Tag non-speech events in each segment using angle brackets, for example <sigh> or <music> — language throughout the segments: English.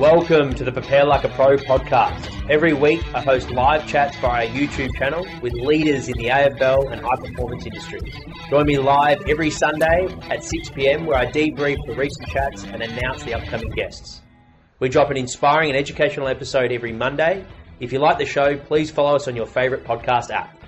Welcome to the Prepare Like a Pro podcast. Every week, I host live chats via our YouTube channel with leaders in the AFL and high performance industries. Join me live every Sunday at 6 pm, where I debrief the recent chats and announce the upcoming guests. We drop an inspiring and educational episode every Monday. If you like the show, please follow us on your favourite podcast app.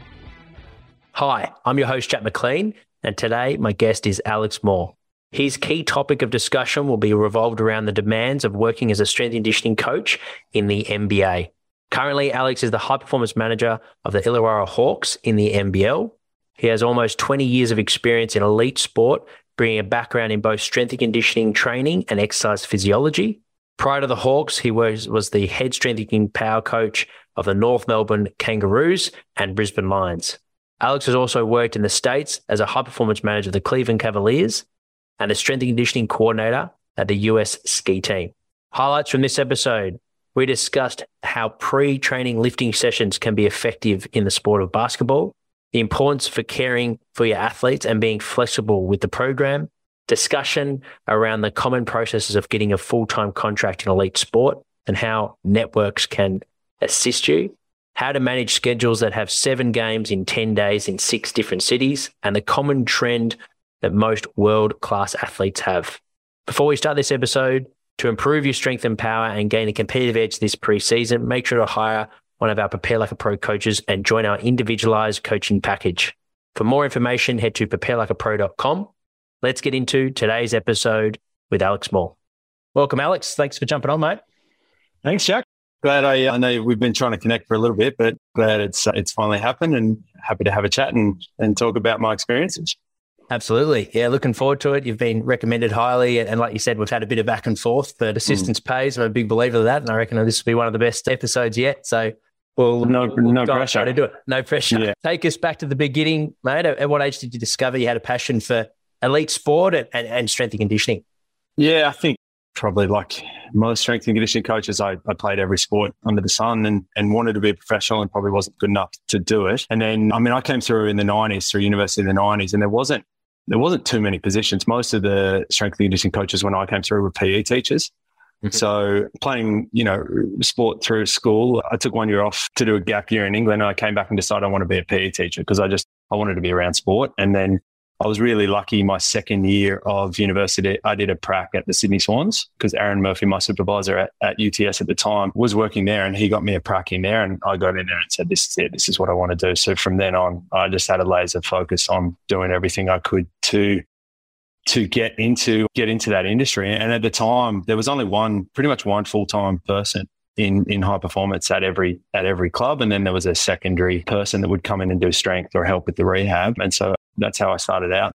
Hi, I'm your host, Jack McLean, and today my guest is Alex Moore. His key topic of discussion will be revolved around the demands of working as a strength and conditioning coach in the NBA. Currently, Alex is the high performance manager of the Illawarra Hawks in the NBL. He has almost 20 years of experience in elite sport, bringing a background in both strength and conditioning training and exercise physiology. Prior to the Hawks, he was, was the head strength and power coach of the North Melbourne Kangaroos and Brisbane Lions. Alex has also worked in the States as a high performance manager of the Cleveland Cavaliers and a strength and conditioning coordinator at the US ski team. Highlights from this episode. We discussed how pre training lifting sessions can be effective in the sport of basketball, the importance for caring for your athletes and being flexible with the program, discussion around the common processes of getting a full time contract in elite sport and how networks can assist you, how to manage schedules that have seven games in 10 days in six different cities, and the common trend that most world class athletes have. Before we start this episode, to improve your strength and power and gain a competitive edge this preseason, make sure to hire one of our Prepare Like a Pro coaches and join our individualized coaching package. For more information, head to preparelikeapro.com. Let's get into today's episode with Alex Moore. Welcome, Alex. Thanks for jumping on, mate. Thanks, Jack. Glad I, I know we've been trying to connect for a little bit, but glad it's uh, it's finally happened and happy to have a chat and, and talk about my experiences. Absolutely. Yeah, looking forward to it. You've been recommended highly. And like you said, we've had a bit of back and forth, but assistance mm. pays. I'm a big believer of that. And I reckon this will be one of the best episodes yet. So we'll, no, we'll no pressure to do it. No pressure. Yeah. Take us back to the beginning, mate. At what age did you discover you had a passion for elite sport and, and, and strength and conditioning? Yeah, I think probably like most strength and conditioning coaches, I, I played every sport under the sun and, and wanted to be a professional and probably wasn't good enough to do it. And then, I mean, I came through in the 90s, through university in the 90s, and there wasn't there wasn't too many positions. Most of the strength and conditioning coaches when I came through were PE teachers. Mm-hmm. So playing, you know, sport through school, I took one year off to do a gap year in England and I came back and decided I want to be a PE teacher because I just, I wanted to be around sport. And then I was really lucky my second year of university. I did a prac at the Sydney Swans because Aaron Murphy, my supervisor at, at UTS at the time, was working there and he got me a prac in there. And I got in there and said, This is it. This is what I want to do. So from then on, I just had a laser focus on doing everything I could to to get into get into that industry. And at the time, there was only one, pretty much one full time person in in high performance at every at every club, and then there was a secondary person that would come in and do strength or help with the rehab. And so that's how I started out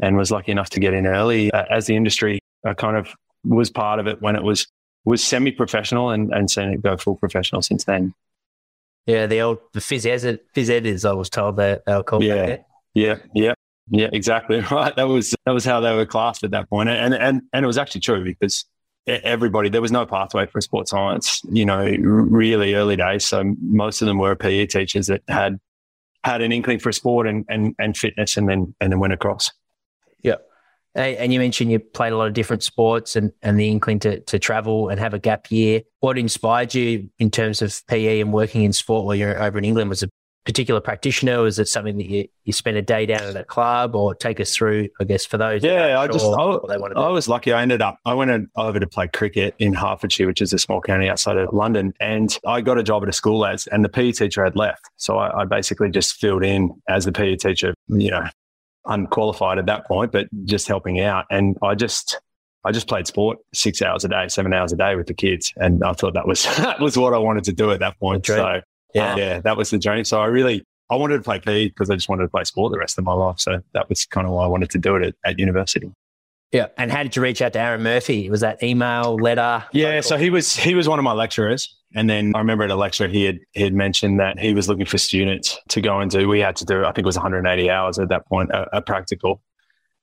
and was lucky enough to get in early uh, as the industry. I kind of was part of it when it was was semi professional and and seen it go full professional since then. Yeah, the old the phys ed, phys ed is I was told that they were called. Yeah, yeah, yeah, yeah, exactly <laughs> right. That was that was how they were classed at that point, and and and it was actually true because everybody there was no pathway for sports science. You know, really early days. So most of them were PE teachers that had had an inkling for sport and, and, and fitness and then and then went across. Yeah. And you mentioned you played a lot of different sports and, and the inkling to, to travel and have a gap year. What inspired you in terms of PE and working in sport while you're over in England? Was it particular practitioner? Is it something that you, you spent a day down at a club or take us through, I guess, for those? Yeah, I just, I, I was lucky. I ended up, I went over to play cricket in Hertfordshire, which is a small county outside of London. And I got a job at a school as, and the PE teacher had left. So I, I basically just filled in as the PE teacher, you know, unqualified at that point, but just helping out. And I just, I just played sport six hours a day, seven hours a day with the kids. And I thought that was, <laughs> that was what I wanted to do at that point. So yeah, um, yeah, that was the journey. So I really, I wanted to play PE because I just wanted to play sport the rest of my life. So that was kind of why I wanted to do it at, at university. Yeah. And how did you reach out to Aaron Murphy? Was that email, letter? Yeah. So he was he was one of my lecturers. And then I remember at a lecture he had he had mentioned that he was looking for students to go and do. We had to do, I think it was 180 hours at that point, a, a practical.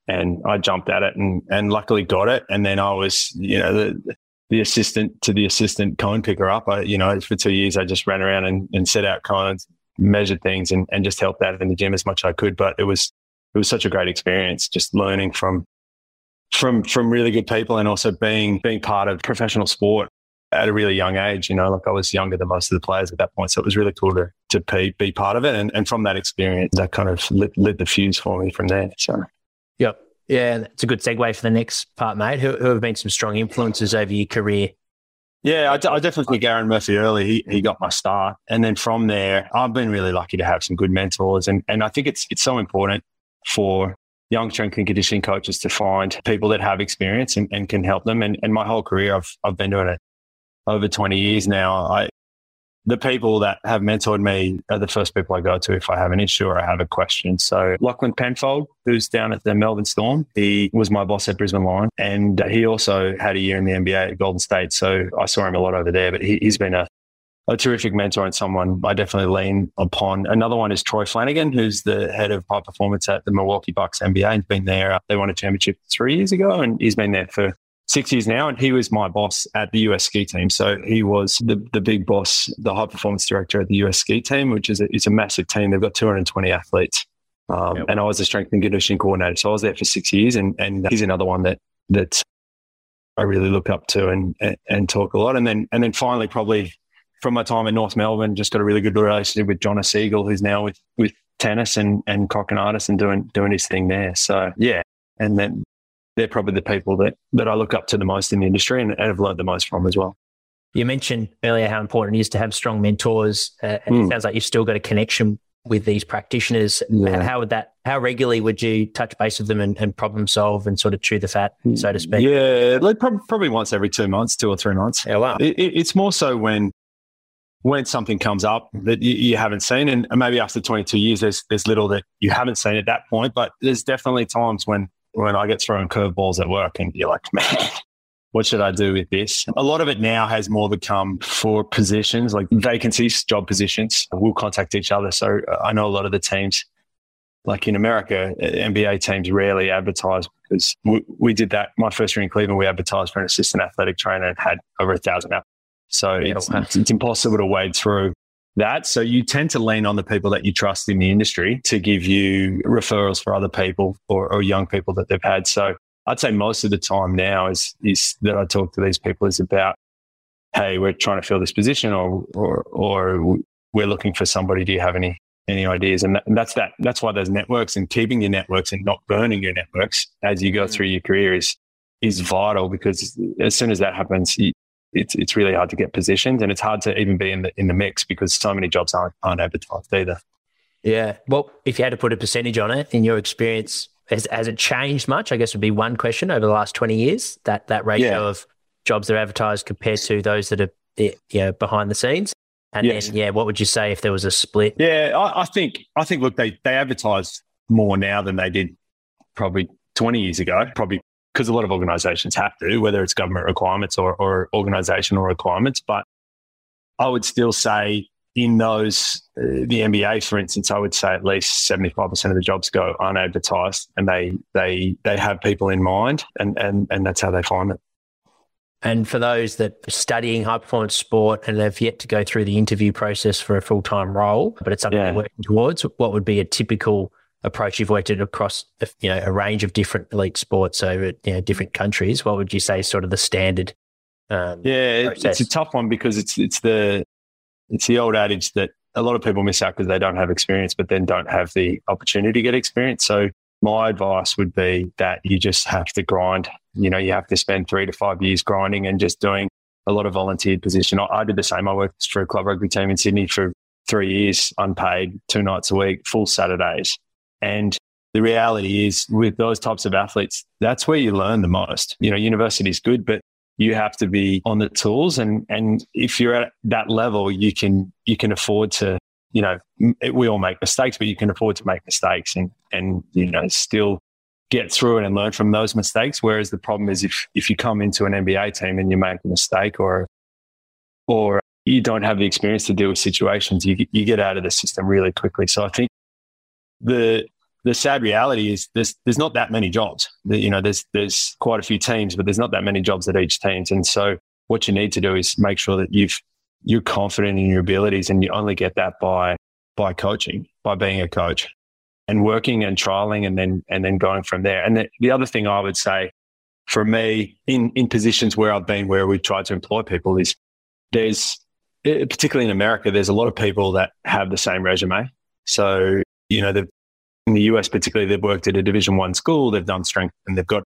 And I jumped at it and and luckily got it. And then I was, you know, the the assistant to the assistant cone picker up. I, you know, for two years, I just ran around and, and set out cones, measured things and, and just helped out in the gym as much as I could. But it was, it was such a great experience just learning from, from, from really good people and also being, being part of professional sport at a really young age. You know, like I was younger than most of the players at that point, so it was really cool to to be, be part of it. And, and from that experience, that kind of lit, lit the fuse for me from there. So, yep, yeah, it's a good segue for the next part, mate. Who, who have been some strong influences over your career? Yeah, I, d- I definitely think Aaron Murphy early. He, he got my start, and then from there, I've been really lucky to have some good mentors, and and I think it's it's so important for young strength and conditioning coaches to find people that have experience and, and can help them. And, and my whole career, I've, I've been doing it over 20 years now. I, the people that have mentored me are the first people I go to if I have an issue or I have a question. So Lachlan Penfold, who's down at the Melbourne Storm, he was my boss at Brisbane Lion, and he also had a year in the NBA at Golden State. So I saw him a lot over there. But he, has been a a terrific mentor and someone I definitely lean upon. Another one is Troy Flanagan, who's the head of high performance at the Milwaukee Bucks NBA. He's been there. Uh, they won a championship three years ago, and he's been there for six years now. And he was my boss at the US ski team. So he was the, the big boss, the high performance director at the US ski team, which is a, it's a massive team. They've got 220 athletes. Um, yep. And I was the strength and conditioning coordinator. So I was there for six years. And, and he's another one that, that I really look up to and, and, and talk a lot. And then, and then finally, probably from my time in North Melbourne, just got a really good relationship with John Siegel, who's now with, with tennis and, and Kokkinakis and doing, doing his thing there. So yeah. And then they're probably the people that, that I look up to the most in the industry and, and have learned the most from as well. You mentioned earlier how important it is to have strong mentors. Uh, and mm. it hmm. sounds like you've still got a connection with these practitioners. Yeah. How would that, how regularly would you touch base with them and, and, problem solve and sort of chew the fat, so to speak? Yeah, like probably once every two months, two or three months. Yeah, wow. It, it, it's more so when when something comes up that you, you, haven't seen, and maybe after 22 years, there's there's little that you haven't seen at that point. But there's definitely times when when I get thrown curveballs at work, and you're like, <laughs> man, what should I do with this? A lot of it now has more become for positions like vacancies, job positions. We'll contact each other. So uh, I know a lot of the teams, like in America, uh, NBA teams rarely advertise because we, we did that. My first year in Cleveland, we advertised for an assistant athletic trainer and had over a thousand applicants so it's, it's impossible to wade through that. So you tend to lean on the people that you trust in the industry to give you referrals for other people or, or young people that they've had. So I'd say most of the time now is, is that I talk to these people is about, hey, we're trying to fill this position or, or, or we're looking for somebody. Do you have any, any ideas? And, that, and that's that. That's why those networks and keeping your networks and not burning your networks as you go mm. through your career is, is vital because as soon as that happens, you, it's it's really hard to get positions, and it's hard to even be in the in the mix because so many jobs aren't aren't advertised either. Yeah. Well, if you had to put a percentage on it, in your experience, has, has it changed much? I guess would be one question over the last twenty years. That that ratio yeah. of jobs that are advertised compared to those that are eh, you know, behind the scenes. And yes. then, yeah, what would you say if there was a split? Yeah, I, I think I think look, they they advertise more now than they did probably 20 years ago. Probably because a lot of organizations have to, whether it's government requirements or, or organizational requirements. But I would still say in those, uh, the NBA, for instance, I would say at least 75% of the jobs go unadvertised and they, they, they have people in mind and, and, and that's how they find it. And for those that are studying high performance sport and have yet to go through the interview process for a full time role, but it's something yeah. they're working towards, what would be a typical approach you've worked at across you know a range of different elite sports over you know, different countries what would you say is sort of the standard um, yeah process? it's a tough one because it's it's the it's the old adage that a lot of people miss out because they don't have experience but then don't have the opportunity to get experience. So my advice would be that you just have to grind. You know you have to spend three to five years grinding and just doing a lot of volunteered position. I, I did the same. I worked for a club rugby team in sydney for three years unpaid two nights a week full saturdays and the reality is with those types of athletes, that's where you learn the most. You know, university is good, but you have to be on the tools. And, and if you're at that level, you can, you can afford to, you know, we all make mistakes, but you can afford to make mistakes and, and, you know, still get through it and learn from those mistakes. Whereas the problem is if, if you come into an NBA team and you make a mistake or, or you don't have the experience to deal with situations, you, you get out of the system really quickly. So I think the the sad reality is there's there's not that many jobs. You know, there's there's quite a few teams, but there's not that many jobs at each team. And so what you need to do is make sure that you've you're confident in your abilities, and you only get that by by coaching, by being a coach, and working and trialing, and then and then going from there. And the, the other thing I would say for me in, in positions where I've been where we've tried to employ people is there's, eh, particularly in America, there's a lot of people that have the same resume. So, you know, in the US particularly, they've worked at a division one school, they've done strength and they've got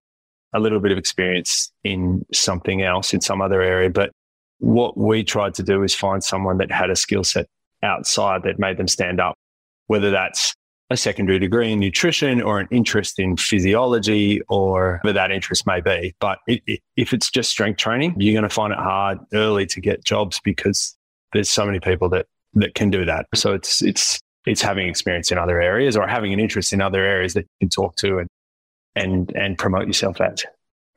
a little bit of experience in something else in some other area. But what we tried to do is find someone that had a skill set outside that made them stand up, whether that's a secondary degree in nutrition or an interest in physiology or whatever that interest may be. But it, it, if it's just strength training, you're going to find it hard early to get jobs because there's so many people that, that can do that. So it's, it's, it's having experience in other areas or having an interest in other areas that you can talk to and, and, and promote yourself at.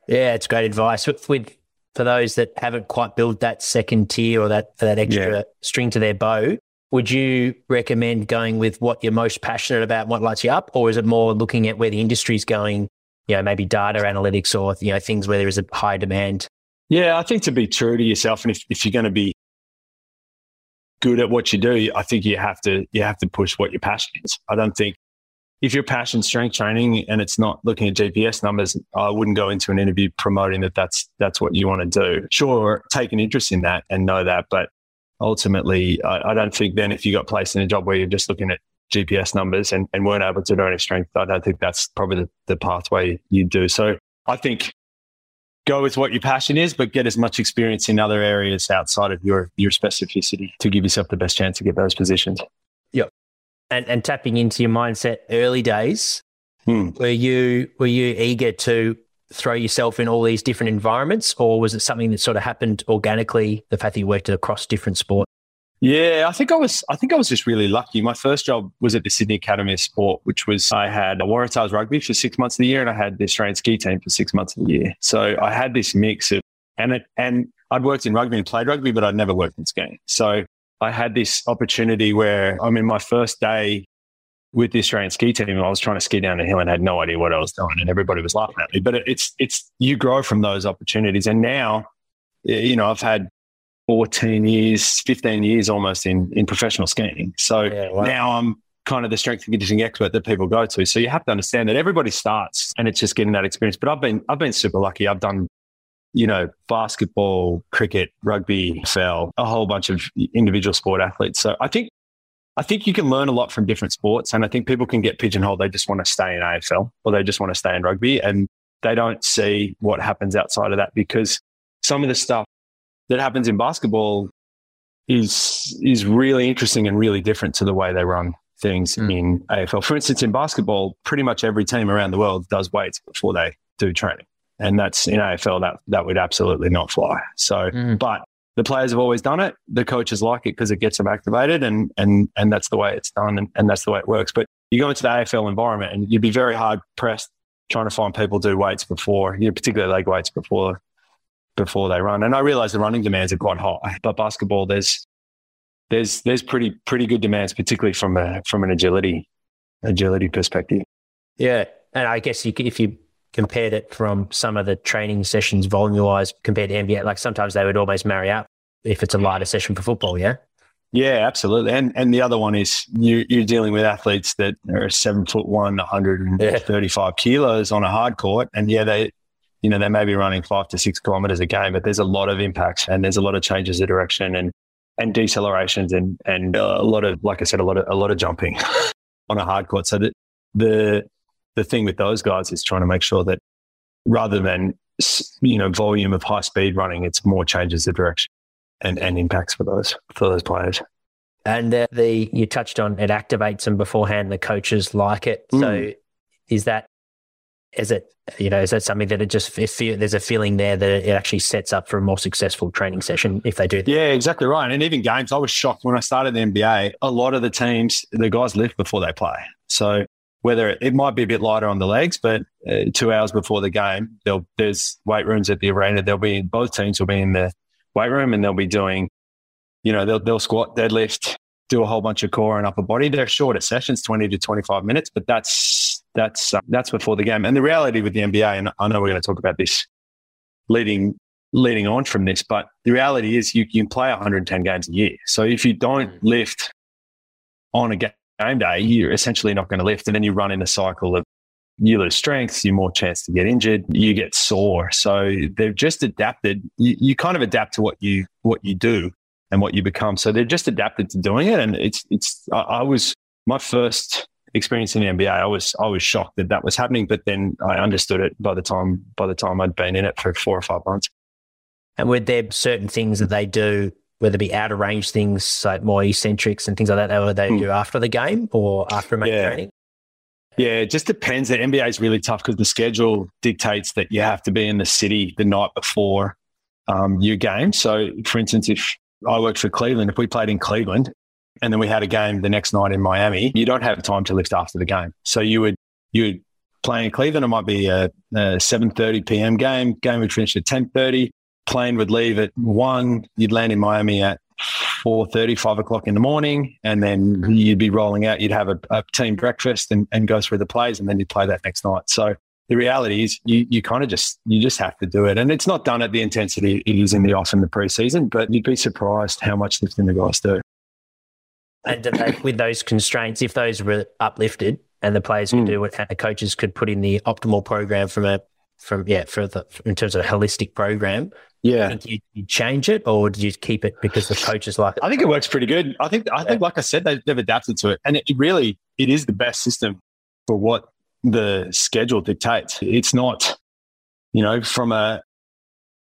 Yeah, it's great advice. With, with for those that haven't quite built that second tier or that that extra yeah. string to their bow, would you recommend going with what you're most passionate about, what lights you up, or is it more looking at where the industry's going? You know, maybe data analytics or you know things where there is a high demand. Yeah, I think to be true to yourself, and if, if you're going to be good at what you do, I think you have to you have to push what your passion is. I don't think if your passion strength training and it's not looking at GPS numbers, I wouldn't go into an interview promoting that that's that's what you want to do. Sure, take an interest in that and know that, but ultimately, I, I don't think then if you got placed in a job where you're just looking at GPS numbers and, and weren't able to do any strength, I don't think that's probably the, the pathway you do. So I think go with what your passion is, but get as much experience in other areas outside of your your specificity to give yourself the best chance to get those positions. Yep. And and tapping into your mindset early days, hmm. were you were you eager to throw yourself in all these different environments, or was it something that sort of happened organically? The fact that you worked across different sports. Yeah, I think I was. I think I was just really lucky. My first job was at the Sydney Academy of Sport, which was I had Waratahs rugby for six months of the year, and I had the Australian ski team for six months of the year. So I had this mix of and it and I'd worked in rugby and played rugby, but I'd never worked in skiing. So I had this opportunity where I mean, my first day with the Australian ski team, I was trying to ski down a hill and had no idea what I was doing, and everybody was laughing at me. But it's it's you grow from those opportunities, and now, you know, I've had 14 years, 15 years almost in in professional skiing. So yeah, wow. now I'm kind of the strength and conditioning expert that people go to. So you have to understand that everybody starts, and it's just getting that experience. But I've been I've been super lucky. I've done you know, basketball, cricket, rugby, fell, a whole bunch of individual sport athletes. So I think I think you can learn a lot from different sports. And I think people can get pigeonholed. They just want to stay in AFL or they just want to stay in rugby and they don't see what happens outside of that because some of the stuff that happens in basketball is, is really interesting and really different to the way they run things mm. in AFL. For instance, in basketball, pretty much every team around the world does weights before they do training. And that's in AFL, that, that would absolutely not fly. So, mm. but the players have always done it. The coaches like it because it gets them activated, and and and that's the way it's done, and, and that's the way it works. But you go into the AFL environment, and you'd be very hard pressed trying to find people do weights before, you know, particularly leg weights before before they run. And I realize the running demands are quite high, but basketball there's there's there's pretty pretty good demands, particularly from a from an agility agility perspective. Yeah, and I guess you, if you compared it from some of the training sessions volume wise compared to NBA. Like sometimes they would almost marry up if it's a lighter session for football. Yeah. Yeah, absolutely. And and the other one is you, you're dealing with athletes that are seven foot one, 135 yeah. kilos on a hard court. And yeah, they, you know, they may be running five to six kilometers a game, but there's a lot of impacts and there's a lot of changes of direction and, and decelerations and, and a lot of, like I said, a lot of, a lot of jumping <laughs> on a hard court. So that the, the thing with those guys is trying to make sure that rather than you know volume of high speed running, it's more changes of direction and, and impacts for those for those players. And uh, the you touched on it activates them beforehand. The coaches like it. Mm. So is that is it you know is that something that it just if there's a feeling there that it actually sets up for a more successful training session if they do that. yeah exactly right and even games i was shocked when i started the nba a lot of the teams the guys lift before they play so whether it might be a bit lighter on the legs, but uh, two hours before the game, there's weight rooms at the arena. There'll be both teams will be in the weight room and they'll be doing, you know, they'll, they'll squat, deadlift, do a whole bunch of core and upper body. They're shorter sessions, 20 to 25 minutes, but that's, that's, uh, that's before the game. And the reality with the NBA, and I know we're going to talk about this leading, leading on from this, but the reality is you, you can play 110 games a year. So if you don't mm. lift on a game day, you're essentially not going to lift. And then you run in a cycle of you lose strength, you more chance to get injured, you get sore. So they've just adapted. You, you kind of adapt to what you what you do and what you become. So they're just adapted to doing it. And it's it's I, I was my first experience in the NBA. I was I was shocked that that was happening, but then I understood it by the time by the time I'd been in it for four or five months. And were there certain things that they do, whether it be out of range things like more eccentrics and things like that, that they hmm. do after the game or after main yeah. training? Yeah, it just depends. The NBA is really tough because the schedule dictates that you have to be in the city the night before um, your game. So, for instance, if I worked for Cleveland, if we played in Cleveland and then we had a game the next night in Miami, you don't have time to lift after the game. So you would you would play in Cleveland. It might be a, a 7:30 p.m. game. Game would finish at 10:30. Plane would leave at one. You'd land in Miami at 4.30, 5 o'clock in the morning, and then you'd be rolling out. You'd have a, a team breakfast and, and go through the plays, and then you'd play that next night. So the reality is you, you kind of just you just have to do it and it's not done at the intensity it is in the off and the preseason but you'd be surprised how much lifting the guys do and they, with those constraints if those were uplifted and the players could mm. do what the coaches could put in the optimal program from a from yeah for the in terms of a holistic program yeah. You, you, change it or did you keep it because the coaches like it? I think it works pretty good. I think, I think, like I said, they, have adapted to it and it, it really, it is the best system for what the schedule dictates. It's not, you know, from a,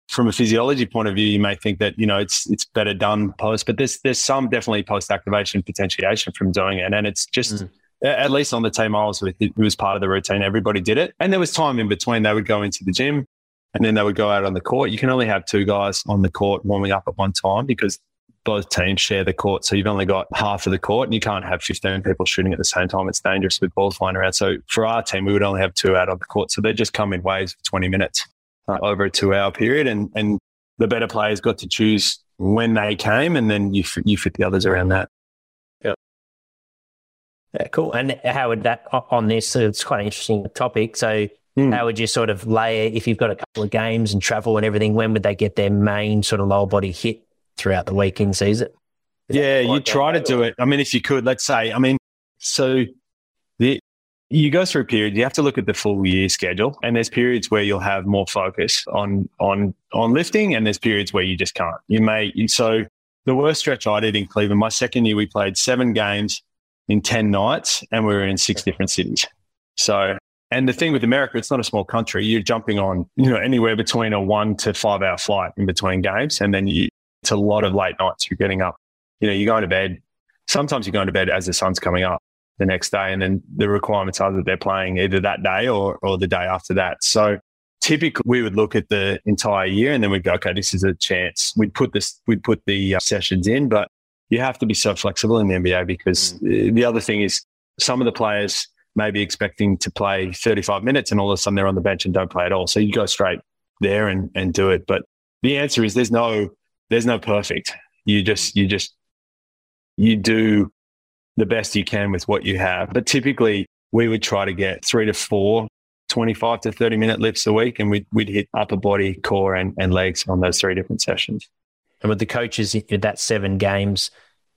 from a physiology point of view, you may think that you know it's it's better done post, but there's there's some definitely post activation potentiation from doing it, and it's just mm. at least on the team I was with, it was part of the routine. Everybody did it, and there was time in between. They would go into the gym, and then they would go out on the court. You can only have two guys on the court warming up at one time because both teams share the court. So you've only got half of the court and you can't have 15 people shooting at the same time. It's dangerous with balls flying around. So for our team, we would only have two out on the court. So they just come in waves for 20 minutes uh, over a two hour period. And, and the better players got to choose when they came and then you, you fit the others around that. Yeah. Yeah, cool. And how would that on this? So it's quite an interesting topic. So Mm. How would you sort of layer if you've got a couple of games and travel and everything? When would they get their main sort of lower body hit throughout the weekend season? Is yeah, you try to do it. I mean, if you could, let's say, I mean, so you go through a period. You have to look at the full year schedule, and there's periods where you'll have more focus on on on lifting, and there's periods where you just can't. You may so the worst stretch I did in Cleveland. My second year, we played seven games in ten nights, and we were in six different cities. So and the thing with America, it's not a small country. You're jumping on, you know, anywhere between a one to five hour flight in between games. And then you, it's a lot of late nights. You're getting up, you know, you're going to bed. Sometimes you're going to bed as the sun's coming up the next day. And then the requirements are that they're playing either that day or, or the day after that. So typically we would look at the entire year and then we'd go, okay, this is a chance. We'd put this, we'd put the uh, sessions in, but you have to be so flexible in the NBA because mm. the other thing is some of the players, maybe expecting to play 35 minutes and all of a sudden they're on the bench and don't play at all. So you go straight there and, and do it. But the answer is there's no, there's no perfect. You just, you just, you do the best you can with what you have. But typically we would try to get three to four 25 to 30 minute lifts a week and we'd, we'd hit upper body, core and, and legs on those three different sessions. And would the coaches that seven games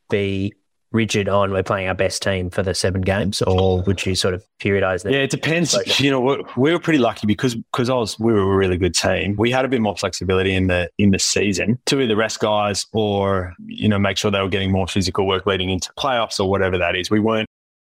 be rigid on we're playing our best team for the seven games, or would you sort of periodize that? Yeah, it depends. You know, we were pretty lucky because because I was we were a really good team. We had a bit more flexibility in the in the season to either rest guys or you know make sure they were getting more physical work leading into playoffs or whatever that is. We weren't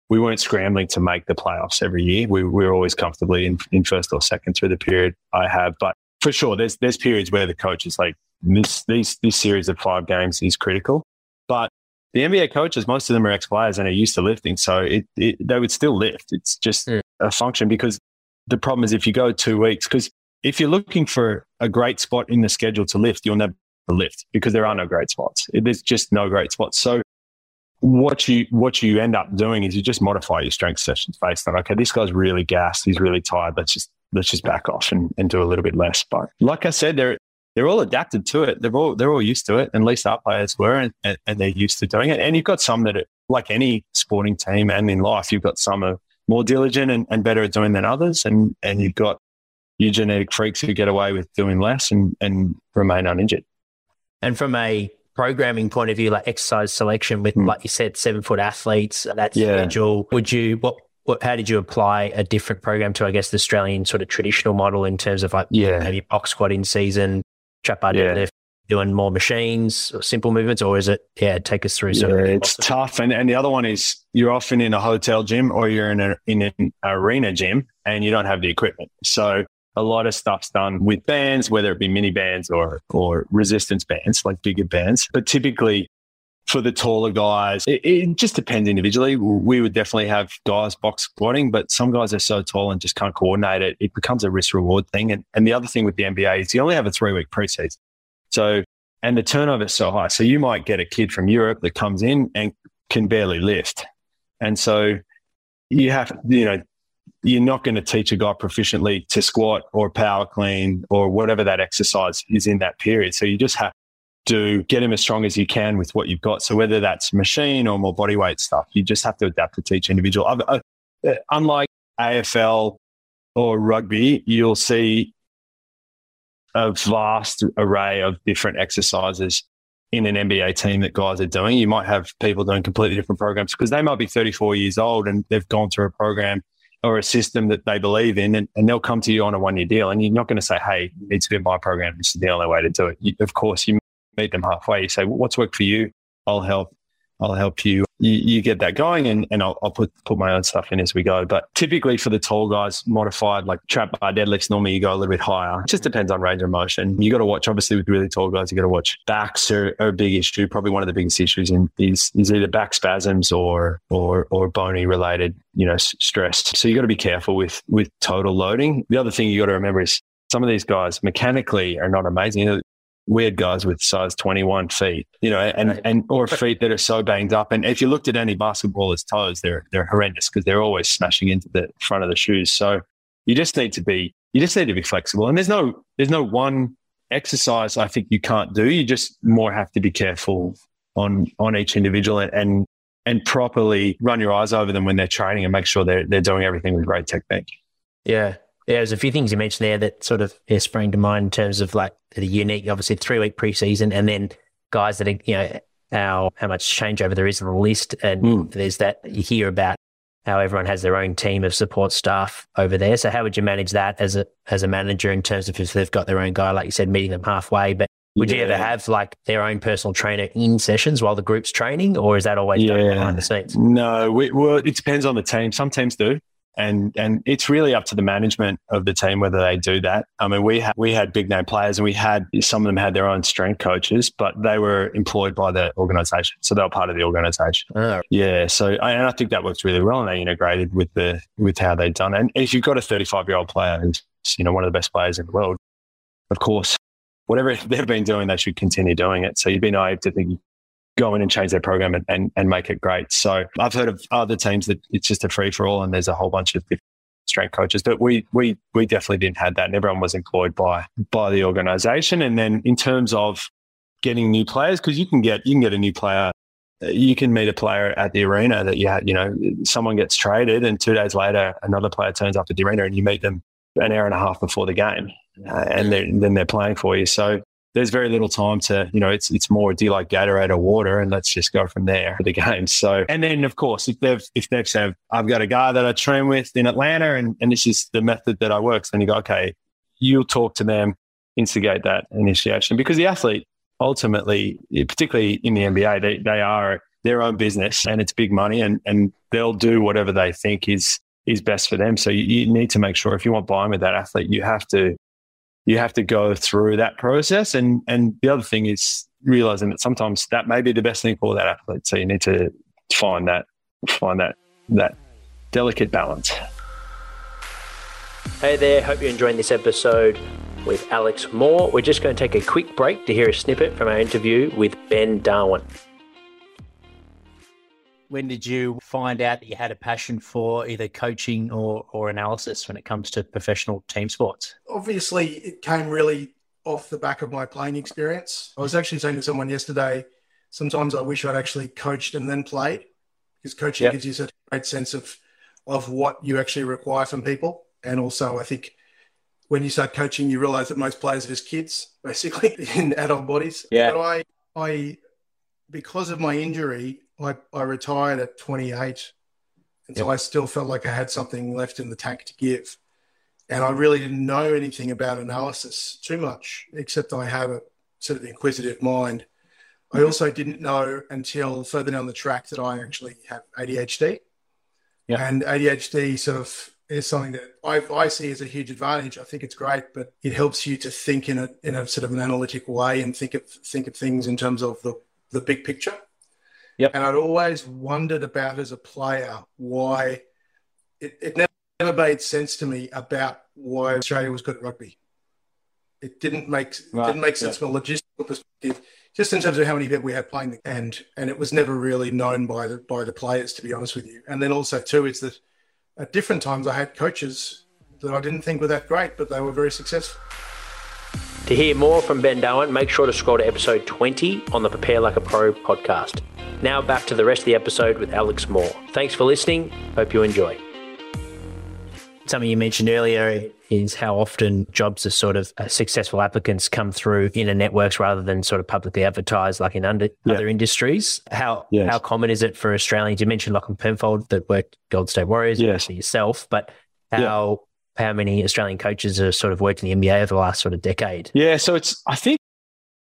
we weren't scrambling to make the playoffs every year. We, we were always comfortably in, in first or second through the period I have. But for sure, there's there's periods where the coach is like this these this series of five games is critical. But the NBA coaches, most of them are ex players and are used to lifting. So it, it, they would still lift. It's just mm. a function because the problem is if you go two weeks, because if you're looking for a great spot in the schedule to lift, you'll never lift because there are no great spots. There's just no great spots. So what you what you end up doing is you just modify your strength sessions based on okay, this guy's really gassed, he's really tired. Let's just let's just back off and, and do a little bit less. But like I said, there they're all adapted to it. They're all they're all used to it, and at least our players were, and, and, and they're used to doing it. And you've got some that, are, like any sporting team and in life, you've got some are more diligent and, and better at doing than others, and and you've got your genetic freaks who get away with doing less and and remain uninjured. And from a programming point of view, like exercise selection with, mm. like you said, seven foot athletes, that yeah. schedule, would you what what, how did you apply a different program to, I guess, the Australian sort of traditional model in terms of like yeah. maybe box squat in season, trap deadlift, doing more machines or simple movements, or is it, yeah, take us through yeah, it's tough. And, and the other one is you're often in a hotel gym or you're in, a, in an arena gym and you don't have the equipment. So a lot of stuff's done with bands, whether it be mini bands or, or resistance bands, like bigger bands. But typically for the taller guys, it, it, just depends individually. We would definitely have guys box squatting, but some guys are so tall and just can't coordinate it. It becomes a risk reward thing. And, and the other thing with the NBA is you only have a three week preseason. So, and the turnover is so high. So you might get a kid from Europe that comes in and can barely lift. And so you have, you know, you're not going to teach a guy proficiently to squat or power clean or whatever that exercise is in that period. So you just have to get him as strong as you can with what you've got. So whether that's machine or more body weight stuff, you just have to adapt to each individual. Uh, unlike AFL or rugby, you'll see a vast array of different exercises in an NBA team that guys are doing. You might have people doing completely different programs because they might be 34 years old and they've gone through a program or a system that they believe in, and, and they'll come to you on a one year deal. And you're not going to say, hey, it needs to be my program. This is the only way to do it. You, of course, you meet them halfway. You say, what's worked for you? I'll help. I'll help you. You, you get that going, and, and I'll, I'll, put put my own stuff in as we go. But typically for the tall guys, modified like trap bar deadlifts, normally you go a little bit higher. It just depends on range of motion. You got to watch. Obviously, with really tall guys, you got to watch backs are, are, a big issue. Probably one of the biggest issues in, is is either back spasms or or or bony related, you know, stress. So you got to be careful with with total loading. The other thing you got to remember is some of these guys mechanically are not amazing. Weird guys with size 21 feet, you know, and, and or feet that are so banged up. And if you looked at any basketballer's toes, they're they're horrendous because they're always smashing into the front of the shoes. So you just need to be you just need to be flexible. And there's no there's no one exercise I think you can't do. You just more have to be careful on on each individual and, and and properly run your eyes over them when they're training and make sure they're they're doing everything with great technique. Yeah, yeah, there's a few things you mentioned there that sort of yeah, sprang to mind in terms of like the unique, obviously three week preseason, and then guys that are, you know how how much changeover there is in the list, and mm. there's that you hear about how everyone has their own team of support staff over there. So how would you manage that as a as a manager in terms of if they've got their own guy, like you said, meeting them halfway, but would yeah. you ever have like their own personal trainer in sessions while the group's training, or is that always yeah. done behind the scenes? No, we, well, it depends on the team. Some teams do and and it's really up to the management of the team whether they do that. I mean, we had we had big name players, and we had some of them had their own strength coaches, but they were employed by the organisation, so they were part of the organisation. Oh. Ah. Yeah, so and I think that works really well, and they integrated with the with how they've done. And if you've got a 35 year old player who's you know one of the best players in the world, of course, whatever <laughs> they've been doing, they should continue doing it. So you'd be naive to think go in and change their program and, and, and make it great. So I've heard of other teams that it's just a free for all and there's a whole bunch of different strength coaches, but we we we definitely didn't have that, and everyone was employed by by the organisation. And then in terms of getting new players, because you can get you can get a new player, you can meet a player at the arena that you had, you know, someone gets traded, and two days later another player turns up at the arena, and you meet them an hour and a half before the game, uh, and then they're playing for you. So there's very little time to, you know, it's it's more do you like Gatorade or water, and let's just go from there for the game. <laughs> So, and then of course, if they've if they've said I've got a guy that I train with in Atlanta, and and this is the method that I work, so then you go, okay, you'll talk to them, instigate that initiation because the athlete ultimately, eh, particularly in the NBA, they they are their own business and it's big money, and and they'll do whatever they think is is best for them. So you, you need to make sure if you want buy-in with that athlete, you have to you have to go through that process. And and the other thing is realizing that sometimes that may be the best thing for that athlete. So you need to find that find that that delicate balance. Hey there, hope you're enjoying this episode with Alex Moore. We're just going to take a quick break to hear a snippet from our interview with Ben Darwin when did you find out that you had a passion for either coaching or, or analysis when it comes to professional team sports? Obviously, it came really off the back of my playing experience. I was actually saying to someone yesterday, sometimes I wish I'd actually coached and then played because coaching yep. gives you such a great sense of, of what you actually require from people. And also, I think when you start coaching, you realize that most players are just kids, basically, <laughs> in adult bodies. Yeah. But I, I, because of my injury, I, I retired at 28 And so I still felt like I had something left in the tank to give. And I really didn't know anything about analysis too much, except I have a sort of inquisitive mind. I also didn't know until further down the track that I actually have ADHD. Yeah. And ADHD sort of is something that I, I see as a huge advantage. I think it's great, but it helps you to think in a in a sort of an analytical way and think of think of things in terms of the the big picture. Yep. And I'd always wondered about as a player why it, it never made sense to me about why Australia was good at rugby. It didn't make right. didn't make sense from a logistical perspective, just in terms of how many people we had playing, and and it was never really known by the by the players, to be honest with you. And then also too, it's that at different times I had coaches that I didn't think were that great, but they were very successful. To hear more from Ben Darwin, make sure to scroll to episode 20 on the Prepare Like a Pro podcast. Now back to the rest of the episode with Alex Moore. Thanks for listening. Hope you enjoy. Something you mentioned earlier is how often jobs are sort of uh, successful applicants come through in a networks rather than sort of publicly advertised like in under, yeah. other industries. How yes. how common is it for Australians? You mentioned Lachlan Penfold that worked Golden State Warriors, yes. yourself, but how yeah. How many Australian coaches have sort of worked in the NBA over the last sort of decade? Yeah, so it's I think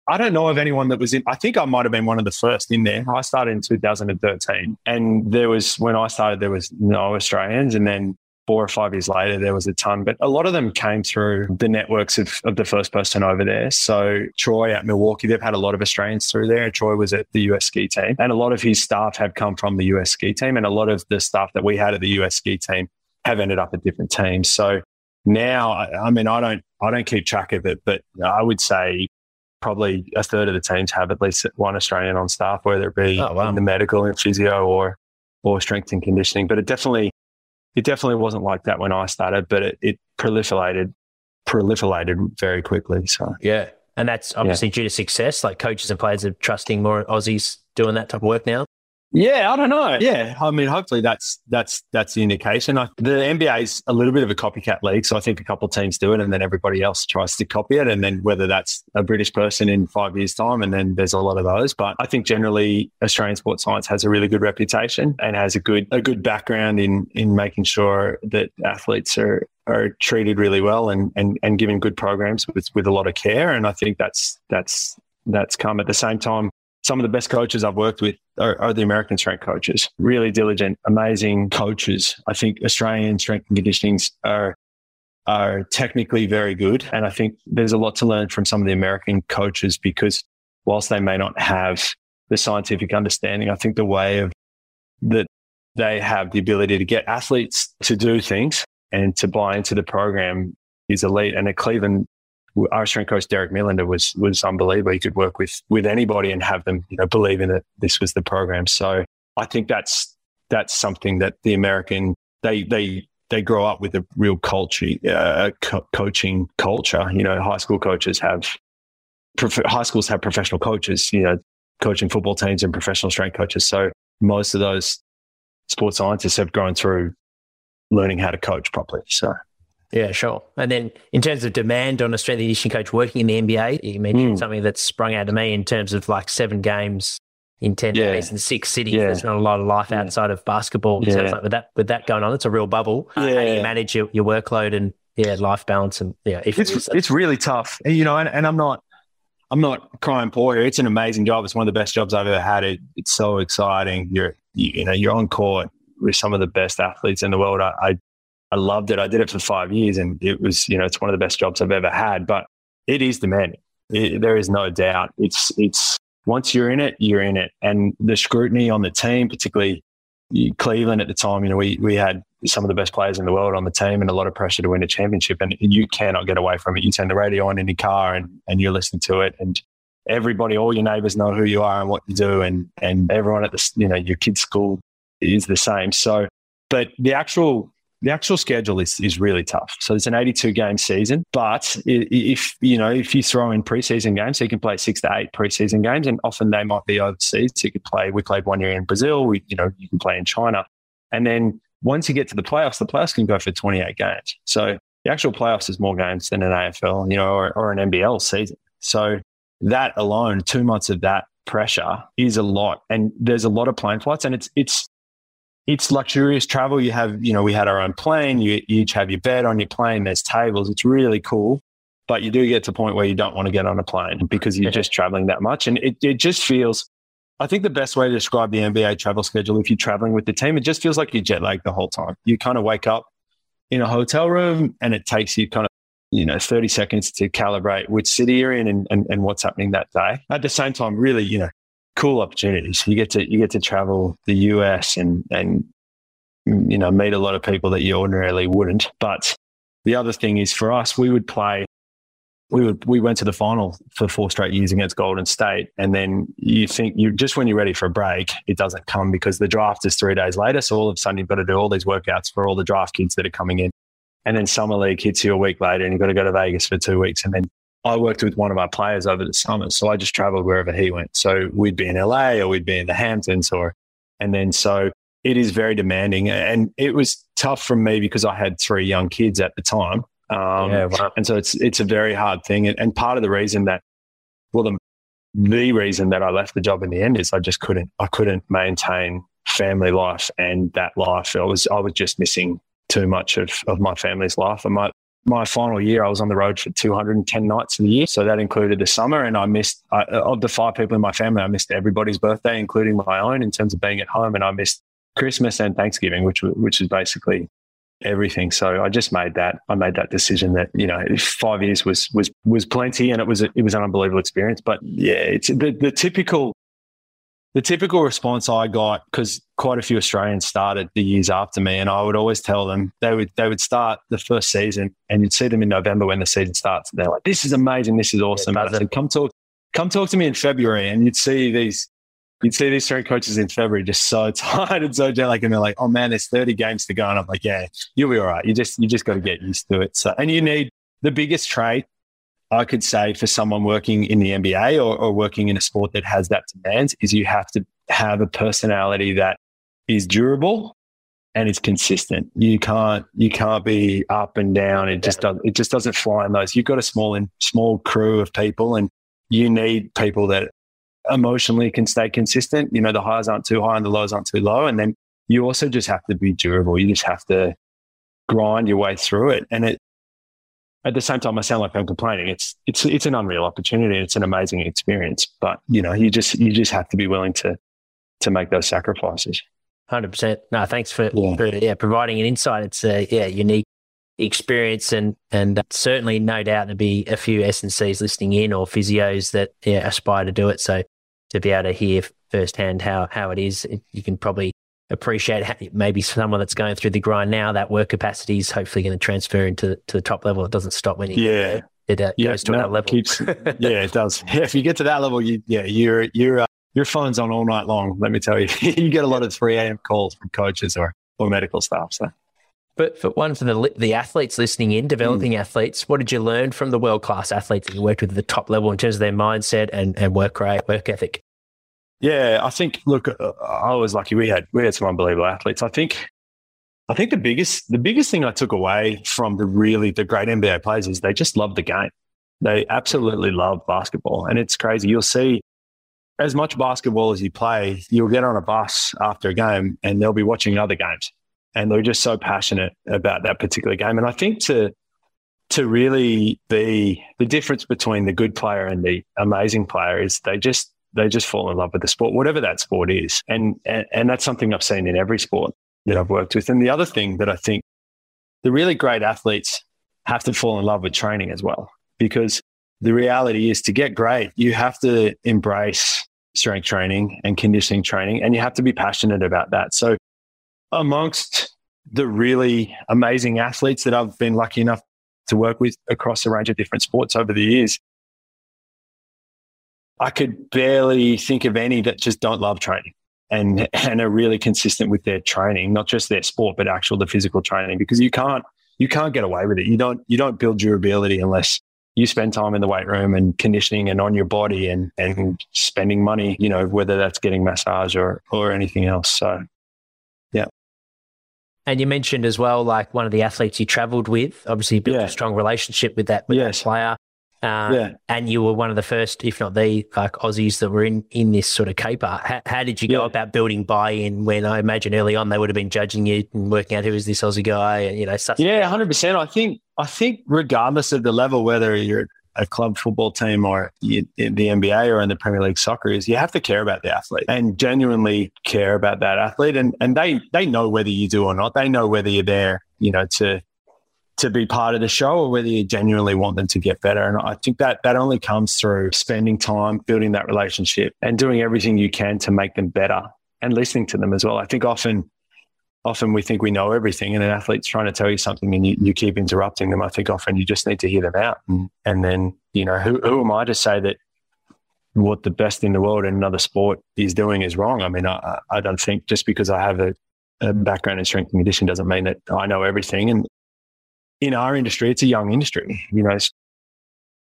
I don't know of anyone that was in. I think I might have been one of the first in there. I started in 2013, and there was when I started, there was no Australians, and then four or five years later, there was a ton. But a lot of them came through the networks of, of the first person over there. So Troy at Milwaukee, they've had a lot of Australians through there. Troy was at the US ski team, and a lot of his staff have come from the US ski team, and a lot of the staff that we had at the US ski team have ended up at different teams. So now, I mean, I don't, I don't keep track of it, but I would say probably a third of the teams have at least one Australian on staff, whether it be oh, wow. in the medical and physio or or strength and conditioning. But it definitely it definitely wasn't like that when I started, but it, it proliferated proliferated very quickly. So yeah. And that's obviously yeah. due to success. Like coaches and players are trusting more Aussies doing that type of work now. Yeah, I don't know. Yeah, I mean, hopefully that's that's that's the indication. I, the NBA is a little bit of a copycat league, so I think a couple of teams do it, and then everybody else tries to copy it, and then whether that's a British person in five years' time, and then there's a lot of those. But I think generally Australian sports science has a really good reputation and has a good a good background in in making sure that athletes are are treated really well and and and given good programs with with a lot of care. And I think that's that's that's come at the same time some of the best coaches I've worked with are, are, the American strength coaches. Really diligent, amazing coaches. I think Australian strength and conditionings are are technically very good, and I think there's a lot to learn from some of the American coaches because whilst they may not have the scientific understanding, I think the way of that they have the ability to get athletes to do things and to buy into the program is elite. And at Cleveland, our strength coach Derek Millender was was unbelievable. He could work with with anybody and have them, you know, believe in that this was the program. So I think that's that's something that the American they they they grow up with a real culture, uh, co- coaching culture. You know, high school coaches have prof- high schools have professional coaches. You know, coaching football teams and professional strength coaches. So most of those sports scientists have grown through learning how to coach properly. So yeah, sure. And then in terms of demand on a strength and conditioning coach working in the NBA, you mentioned mm. something that sprung out to me in terms of like seven games in 10 yeah. days in six cities. Yeah. There's not a lot of life yeah. outside of basketball. Yeah. Sounds like with that, with that going on, it's a real bubble. Yeah. Uh, how do you manage your, your workload and yeah, life balance and yeah, if it's, it's really tough. You know, and, and I'm not, I'm not crying poor here. It's an amazing job. It's one of the best jobs I've ever had. It, it's so exciting. You're, you, you know, you're on court with some of the best athletes in the world. I, I I loved it. I did it for five years and it was, you know, it's one of the best jobs I've ever had, but it is demanding. It, there is no doubt. It's, it's, once you're in it, you're in it. And the scrutiny on the team, particularly Cleveland at the time, you know, we, we had some of the best players in the world on the team and a lot of pressure to win a championship. And you cannot get away from it. You turn the radio on in your car and, and you're listening to it. And everybody, all your neighbors know who you are and what you do. And, and everyone at the, you know, your kid's school is the same. So, but the actual the actual schedule is, is really tough. So it's an 82 game season, but if, you know, if you throw in preseason games, so you can play six to eight preseason games and often they might be overseas. So you could play, we played one year in Brazil, we, you know, you can play in China. And then once you get to the playoffs, the playoffs can go for 28 games. So the actual playoffs is more games than an AFL, you know, or, or an NBL season. So that alone, two months of that pressure is a lot. And there's a lot of plane flights and it's, it's, it's luxurious travel. You have, you know, we had our own plane. You, you each have your bed on your plane. There's tables. It's really cool. But you do get to a point where you don't want to get on a plane because you're just traveling that much. And it, it just feels, I think the best way to describe the NBA travel schedule, if you're traveling with the team, it just feels like you're jet lagged the whole time. You kind of wake up in a hotel room and it takes you kind of, you know, 30 seconds to calibrate which city you're in and, and, and what's happening that day. At the same time, really, you know, cool opportunities. You get to you get to travel the US and and mm, you know meet a lot of people that you ordinarily wouldn't. But the other thing is for us, we would play. We would we went to the final for four straight years against Golden State, and then you think you just when you're ready for a break, it doesn't come because the draft is three days later. So all of a sudden you've got to do all these workouts for all the draft kids that are coming in, and then summer league hits you a week later, and you've got to go to Vegas for two weeks, and then I worked with one of our players over the summer, so I just traveled wherever he went. So we'd be in LA or we'd be in the Hamptons or, and then so it is very demanding, and it was tough for me because I had three young kids at the time. Um, yeah, wow. and so it's it's a very hard thing, and, and part of the reason that, well, the the reason that I left the job in the end is I just couldn't I couldn't maintain family life and that life. I was I was just missing too much of, of my family's life. And my my final year, I was on the road for 210 nights of the year. So that included the summer. And I missed, uh, of the five people in my family, I missed everybody's birthday, including my own, in terms of being at home. And I missed Christmas and Thanksgiving, which, which is basically everything. So I just made that, I made that decision that, you know, five years was, was, was plenty and it was, it was an unbelievable experience. But yeah, it's the, the typical the typical response I got because quite a few Australians started the years after me, and I would always tell them they would they would start the first season, and you'd see them in November when the season starts. And they're like, "This is amazing, this is awesome." Yeah, said, "Come talk, come talk to me in February," and you'd see these. You'd see these strength coaches in February just so <laughs> tired and so jet and they're like, "Oh man, there's 30 games to go," and I'm like, "Yeah, you'll be all right. You just you just got to get used to it." So, and you need the biggest trait I could say for someone working in the NBA or, or, working in a sport that has that demands is you have to have a personality that is durable and is consistent. You can't you can't be up and down. It just does it just doesn't fly in those. You've got a small and small crew of people and you need people that emotionally can stay consistent. You know, the highs aren't too high and the lows aren't too low. And then you also just have to be durable. You just have to grind your way through it. And it at the same time, I sound like I'm complaining. It's it's it's an unreal opportunity. It's an amazing experience, but you know, you just you just have to be willing to to make those sacrifices. Hundred percent. No, thanks for yeah. for yeah providing an insight. It's a yeah unique experience and and certainly no doubt there'll be a few SNCs listening in or physios that yeah, aspire to do it. So to be able to hear firsthand how how it is, you can probably appreciate maybe someone that's going through the grind now, that work capacity is hopefully going to transfer into to the top level. It doesn't stop when you yeah. It uh, yeah, goes to no, that level. Keeps, yeah, it does. Yeah, <laughs> if you get to that level, you yeah, you're you're uh, your phone's on all night long. Let me tell you, <laughs> you get a lot of 3 a.m. calls from coaches or or medical staff. So. But for one, for the the athletes listening in, developing mm. athletes, what did you learn from the world class athletes that you worked with at the top level in terms of their mindset and, and work rate, work ethic? Yeah, I think. Look, uh, I was lucky. We had we had some unbelievable athletes. I think. I think the biggest the biggest thing I took away from the really the great NBA players is they just love the game. They absolutely love basketball, and it's crazy. You'll see as much basketball as you play, you'll get on a bus after a game, and they'll be watching other games, and they're just so passionate about that particular game. And I think to to really be the difference between the good player and the amazing player is they just they just fall in love with the sport, whatever that sport is. And, and, and that's something I've seen in every sport that I've worked with. And the other thing that I think the really great athletes have to fall in love with training as well, because the reality is to get great, you have to embrace strength training and conditioning training, and you have to be passionate about that. So, amongst the really amazing athletes that I've been lucky enough to work with across a range of different sports over the years, I could barely think of any that just don't love training and <laughs> and are really consistent with their training, not just their sport, but actual the physical training. Because you can't you can't get away with it. You don't you don't build durability unless you spend time in the weight room and conditioning and on your body and and spending money. You know whether that's getting massage or or anything else. So yeah. And you mentioned as well, like one of the athletes you travelled with, obviously built yeah. a strong relationship with that, with yes. that player Uh, yeah. And you were one of the first, if not the like Aussies that were in in this sort of caper. How, how did you go yeah. about building buy-in when I imagine early on they would have been judging you and working out who is this Aussie guy and you know stuff. Yeah, hundred percent. I think I think regardless of the level, whether you're a club football team or in the NBA or in the Premier League soccer is you have to care about the athlete and genuinely care about that athlete. And, and they, they know whether you do or not. They know whether you're there, you know, to, to be part of the show or whether you genuinely want them to get better. And I think that that only comes through spending time building that relationship and doing everything you can to make them better and listening to them as well. I think often often we think we know everything and an athlete's trying to tell you something and you, you keep interrupting them. I think often you just need to hear them out. And, and then, you know, who, who am I to say that what the best in the world in another sport is doing is wrong? I mean, I, I don't think just because I have a, a background in strength and condition doesn't mean that I know everything. And in our industry, it's a young industry. You know,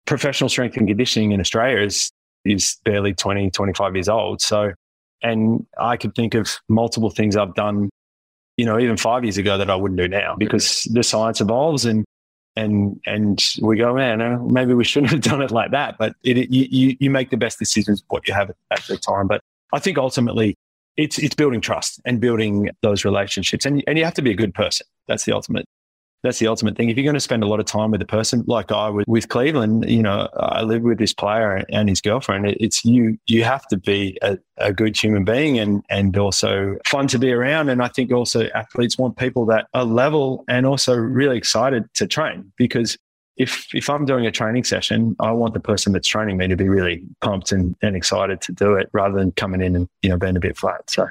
professional strength and conditioning in Australia is is barely 20, 25 years old. So, and I could think of multiple things I've done, you know, even five years ago that I wouldn't do now because the science evolves and and and we go, man, uh, maybe we shouldn't <laughs> have done it like that. But it, it, you you make the best decisions what you have at the time. But I think ultimately it's it's building trust and building those relationships, and and you have to be a good person. That's the ultimate that's the ultimate thing. If you're going to spend a lot of time with a person, like I would with Cleveland, you know, I live with this player and his girlfriend. It's you. You have to be a, a, good human being and and also fun to be around. And I think also athletes want people that are level and also really excited to train because. If, if I'm doing a training session, I want the person that's training me to be really pumped and, and excited to do it rather than coming in and, you know, being a bit flat. So,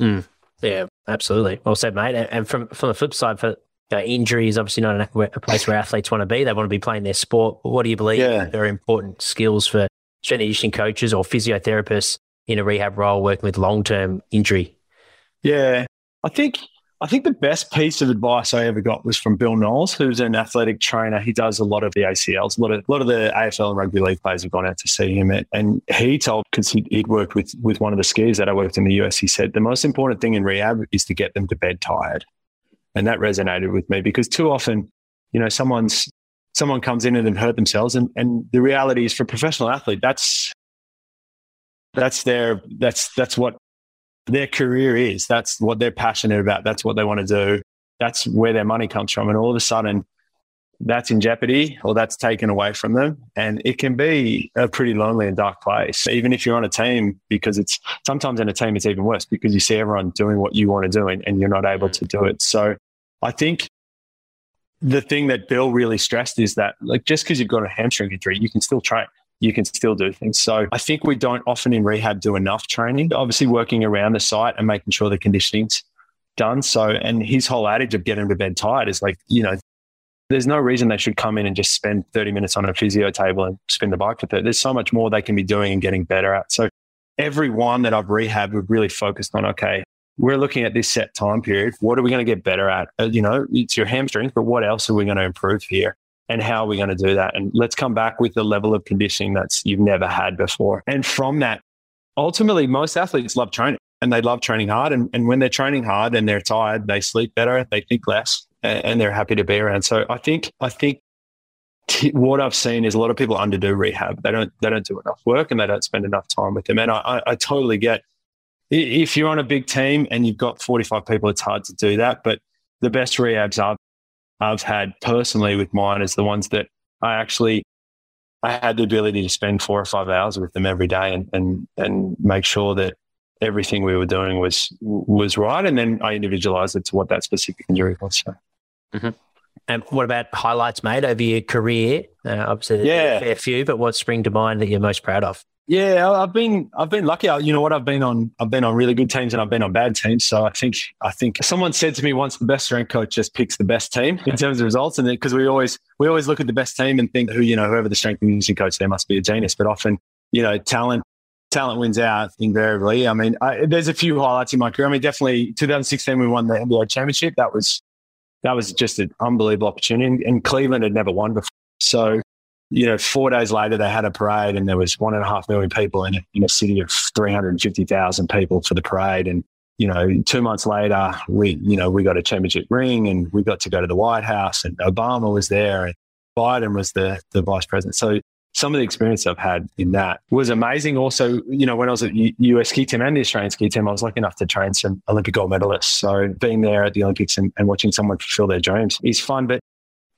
mm. Yeah, absolutely. Well said, mate. And from from the flip side, for you know, injury is obviously not a place where athletes want to be. They want to be playing their sport. What do you believe yeah. are important skills for strength and conditioning coaches or physiotherapists in a rehab role working with long term injury? Yeah, I think I think the best piece of advice I ever got was from Bill Knowles, who's an athletic trainer. He does a lot of the ACLs. A lot of, a lot of the AFL and rugby league players have gone out to see him. And he told, because he'd worked with, with one of the skiers that I worked in the US, he said, the most important thing in rehab is to get them to bed tired. And that resonated with me because too often, you know, someone's someone comes in and they hurt themselves. And, and the reality is for a professional athlete, that's that's their that's that's what their career is. That's what they're passionate about. That's what they want to do. That's where their money comes from. And all of a sudden that's in jeopardy or that's taken away from them. And it can be a pretty lonely and dark place, even if you're on a team, because it's sometimes in a team, it's even worse because you see everyone doing what you want to do and, and you're not able to do it. So I think the thing that Bill really stressed is that like just because you've got a hamstring injury, you can still train. You can still do things. So I think we don't often in rehab do enough training. Obviously, working around the site and making sure the conditioning's done. So, and his whole adage of getting to bed tired is like, you know, there's no reason they should come in and just spend 30 minutes on a physio table and spin the bike for 30. There's so much more they can be doing and getting better at. So everyone that I've rehabbed, we've really focused on, okay, we're looking at this set time period. What are we going to get better at? Uh, you know, it's your hamstrings, but what else are we going to improve here? And how are we going to do that? And let's come back with the level of conditioning that's you've never had before. And from that, ultimately, most athletes love training and they love training hard. And, and when they're training hard and they're tired, they sleep better, they think less, and, and they're happy to be around. So I think, I think t- what I've seen is a lot of people underdo rehab. They don't, they don't do enough work and they don't spend enough time with them. And I, I, I totally get if you're on a big team and you've got 45 people, it's hard to do that. But the best rehabs I've, I've had personally with mine is the ones that I actually I had the ability to spend four or five hours with them every day and and and make sure that everything we were doing was was right. And then I individualized it to what that specific injury was. So. Mm-hmm. And what about highlights made over your career? Uh, obviously, yeah, a fair few, but what spring to mind that you're most proud of? Yeah, I've been I've been lucky. Uh, you know what? I've been on I've been on really good teams and I've been on bad teams. So I think I think someone said to me once, the best strength coach just picks the best team in terms of results, and because we always we always look at the best team and think who you know whoever the strength and conditioning coach there must be a genius. But often you know talent talent wins out invariably. I mean, I, there's a few highlights in my career. I mean, definitely 2016 we won the NBA championship. That was that was just an unbelievable opportunity, and Cleveland had never won before. So you know, four days later, they had a parade and there was one and a half million people in a, in a city of 350,000 people for the parade. And, you know, two months later, we, you know, we got a championship ring and we got to go to the White House and Obama was there. And, Biden was the the vice president. So some of the experience I've had in that was amazing. Also, you know, when I was at US ski team and the Australian ski team, I was lucky enough to train some Olympic gold medalists. So being there at the Olympics and, and watching someone fulfill their dreams is fun. But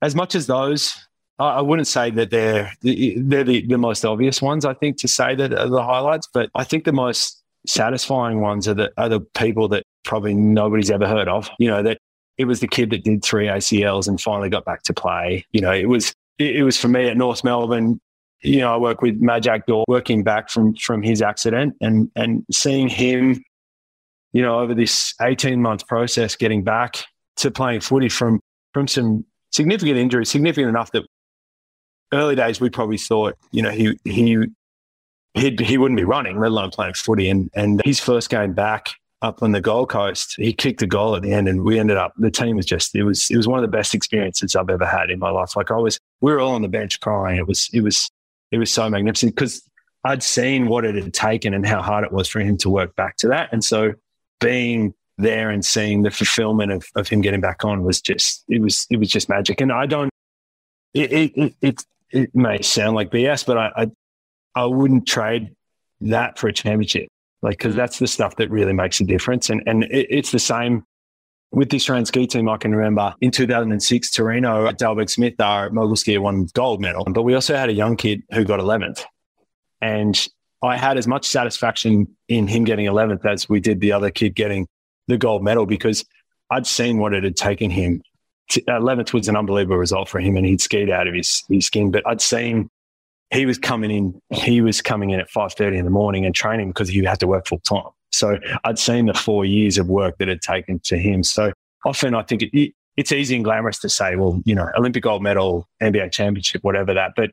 as much as those, I wouldn't say that they're they're the, the most obvious ones. I think to say that are the highlights, but I think the most satisfying ones are the are the people that probably nobody's ever heard of. You know that it was the kid that did three ACLs and finally got back to play. You know, it was it, it was for me at North Melbourne you know, I work with Majak Daw working back from from his accident and and seeing him, you know, over this 18 month process getting back to playing footy from from some significant injuries, significant enough that early days we probably thought, you know, he he he he wouldn't be running, let alone playing footy. And and his first game back up on the Gold Coast, he kicked a goal at the end, and we ended up. The team was just it was it was one of the best experiences I've ever had in my life. Like I was, we were all on the bench crying. It was it was it was so magnificent because I'd seen what it had taken and how hard it was for him to work back to that. And so being there and seeing the fulfillment of, of him getting back on was just it was it was just magic. And I don't it it it, it may sound like BS, but I, I I wouldn't trade that for a championship. Like because mm. that's the stuff that really makes a difference. And and it, it's the same with the Australian ski team, I can remember in 2006, Torino, Dale Begg-Smith, uh, our mogul skier, won gold medal. But we also had a young kid who got 11th. And I had as much satisfaction in him getting 11th as we did the other kid getting the gold medal because I'd seen what it had taken him. 11th uh, was an unbelievable result for him and he'd skied out of his, his skin. But I'd seen he was coming in, he was coming in at 5.30 in the morning and training because he had to work full time. So I'd seen the four years of work that had taken to him. So often I think it, it's easy and glamorous to say, well, you know, Olympic gold medal, NBA championship, whatever that. But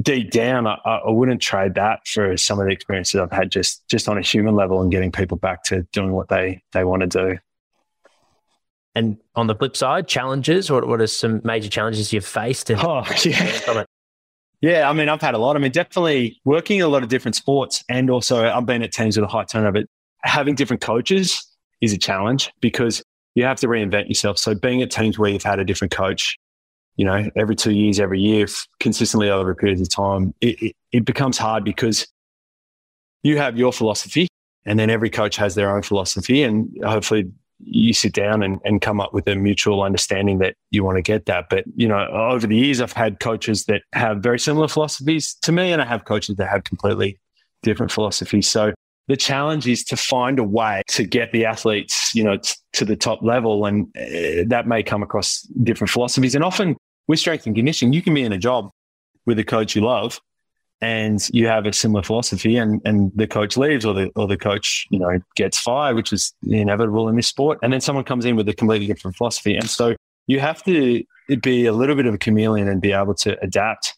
deep down, I, I, wouldn't trade that for some of the experiences I've had just just on a human level and getting people back to doing what they they want to do. And on the flip side, challenges. What what are some major challenges you've faced? And- oh <laughs> yeah. Yeah, I mean, I've had a lot. I mean, definitely working a lot of different sports, and also I've been at teams with a high turnover having different coaches is a challenge because you have to reinvent yourself. So being at teams where you've had a different coach, you know, every two years, every year, consistently over a period of time, it, it, it becomes hard because you have your philosophy and then every coach has their own philosophy and hopefully you sit down and, and come up with a mutual understanding that you want to get that. But, you know, over the years, I've had coaches that have very similar philosophies to me, and I have coaches that have completely different philosophies. So the challenge is to find a way to get the athletes, you know, t- to the top level. And uh, that may come across different philosophies. And often with strength and conditioning, you can be in a job with a coach you love and you have a similar philosophy and, and the coach leaves or the, or the coach, you know, gets fired, which is inevitable in this sport. And then someone comes in with a completely different philosophy. And so you have to be a little bit of a chameleon and be able to adapt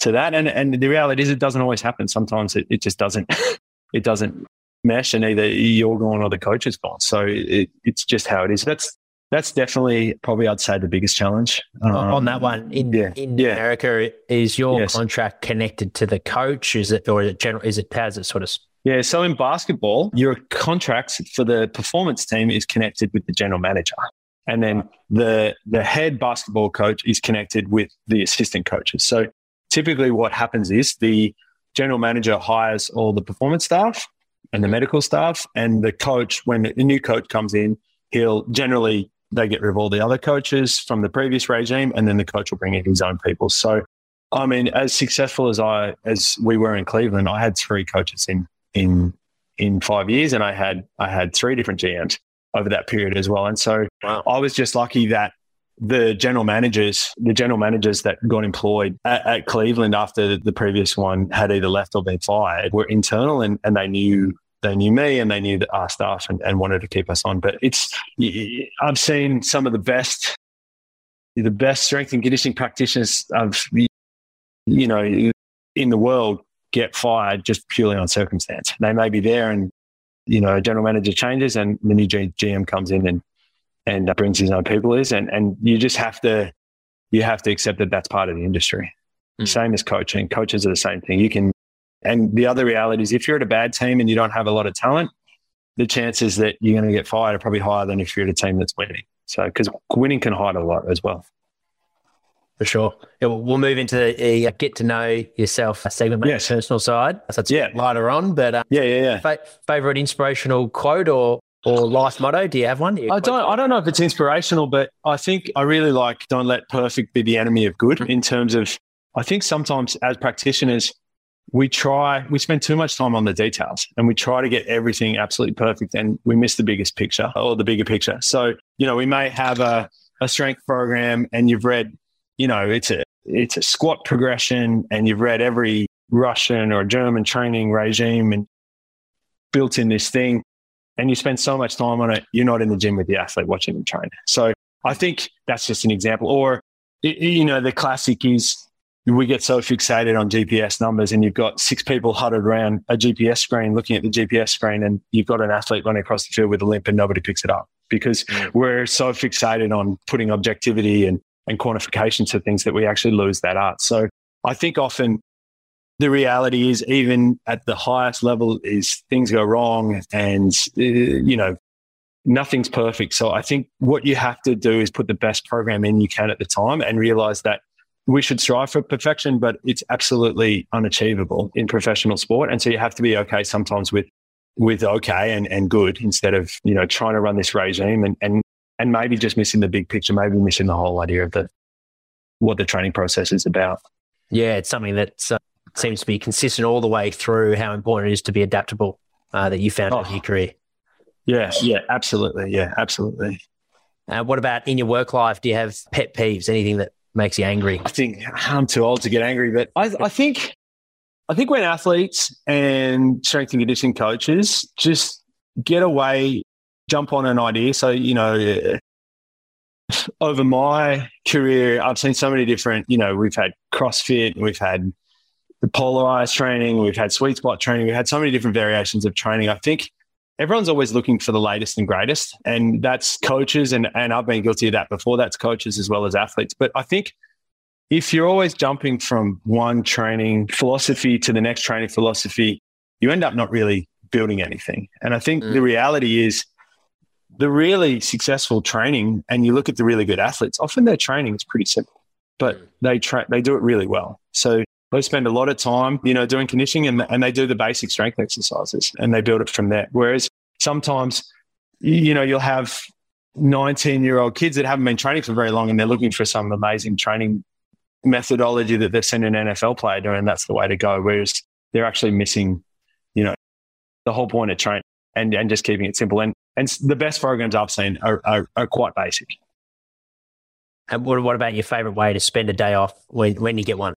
to that. And, and the reality is it doesn't always happen. Sometimes it, it just doesn't <laughs> it doesn't mesh and either you're gone or the coach is gone. So it, it's just how it is. That's that's definitely probably I'd say the biggest challenge um, on that one. In yeah, in yeah. America, is your yes. contract connected to the coach? Is it or is it general? Is it has it sort of? Yeah. So in basketball, your contract for the performance team is connected with the general manager, and then the the head basketball coach is connected with the assistant coaches. So typically, what happens is the general manager hires all the performance staff and the medical staff, and the coach, when a new coach comes in, he'll generally they get rid of all the other coaches from the previous regime, and then the coach will bring in his own people. So, I mean, as successful as I as we were in Cleveland, I had three coaches in in in five years, and I had I had three different GMs over that period as well. And so wow. I was just lucky that the general managers, the general managers that got employed at, at, Cleveland after the previous one had either left or been fired were internal and, and they knew they knew me and they knew our staff and, and wanted to keep us on. But it's I've seen some of the best the best strength and conditioning practitioners of you know in the world get fired just purely on circumstance. They may be there and you know, general manager changes and the new GM comes in and and brings his own people is, and and you just have to you have to accept that that's part of the industry. Mm. Same as coaching. Coaches are the same thing. You can, and the other reality is if you're at a bad team and you don't have a lot of talent, the chances that you're going to get fired are probably higher than if you're at a team that's winning. So because winning can hide a lot as well. For sure. Yeah, we'll move into the uh, get to know yourself segment, mate, yes. personal side. So it's yeah. later on. But uh, yeah, yeah, yeah. Fa- favorite inspirational quote or or life motto? Do you have one? You I don't. I don't know if it's inspirational, but I think I really like "Don't let perfect be the enemy of good." In terms of, I think sometimes as practitioners, we try we spend too much time on the details, and we try to get everything absolutely perfect, and we miss the biggest picture or the bigger picture. So you know, we may have a a strength program, and you've read you know, it's a it's a squat progression, and you've read every Russian or German training regime and built in this thing, and you spend so much time on it, you're not in the gym with the athlete watching them train. So I think that's just an example. Or you know, the classic is we get so fixated on GPS numbers, and you've got six people huddled around a GPS screen looking at the GPS screen, and you've got an athlete running across the field with a limp, and nobody picks it up because we're so fixated on putting objectivity and and quantification to things that we actually lose that art. So I think often the reality is even at the highest level is things go wrong and uh, you know nothing's perfect. So I think what you have to do is put the best program in you can at the time and realize that we should strive for perfection, but it's absolutely unachievable in professional sport. And so you have to be okay sometimes with with okay and, and good instead of, you know, trying to run this regime and, and and maybe just missing the big picture, maybe missing the whole idea of the what the training process is about. Yeah, it's something that uh, seems to be consistent all the way through. How important it is to be adaptable uh, that you found oh. in your career. Yeah, yeah, absolutely, yeah, absolutely. Uh, what about in your work life? Do you have pet peeves? Anything that makes you angry? I think I'm too old to get angry, but I, I think I think when athletes and strength and conditioning coaches just get away jump on an idea. So, you know, uh, over my career, I've seen so many different, you know, we've had CrossFit, we've had the polarized training, we've had sweet spot training, we've had so many different variations of training. I think everyone's always looking for the latest and greatest. And that's coaches, and, and I've been guilty of that before. That's coaches as well as athletes. But I think if you're always jumping from one training philosophy to the next training philosophy, you end up not really building anything. And I think mm. the reality is the really successful training, and you look at the really good athletes, often their training is pretty simple, but mm. they tra- they do it really well. So they spend a lot of time, you know, doing conditioning and, and they do the basic strength exercises and they build it from there. Whereas sometimes, you know, you'll have 19 year old kids that haven't been training for very long and they're looking for some amazing training methodology that they've seen an NFL player doing. And that's the way to go. Whereas they're actually missing, you know, the whole point of training and, and just keeping it simple. And and the best programs I've seen are, are, are quite basic. And what, what about your favorite way to spend a day off when, when you get one?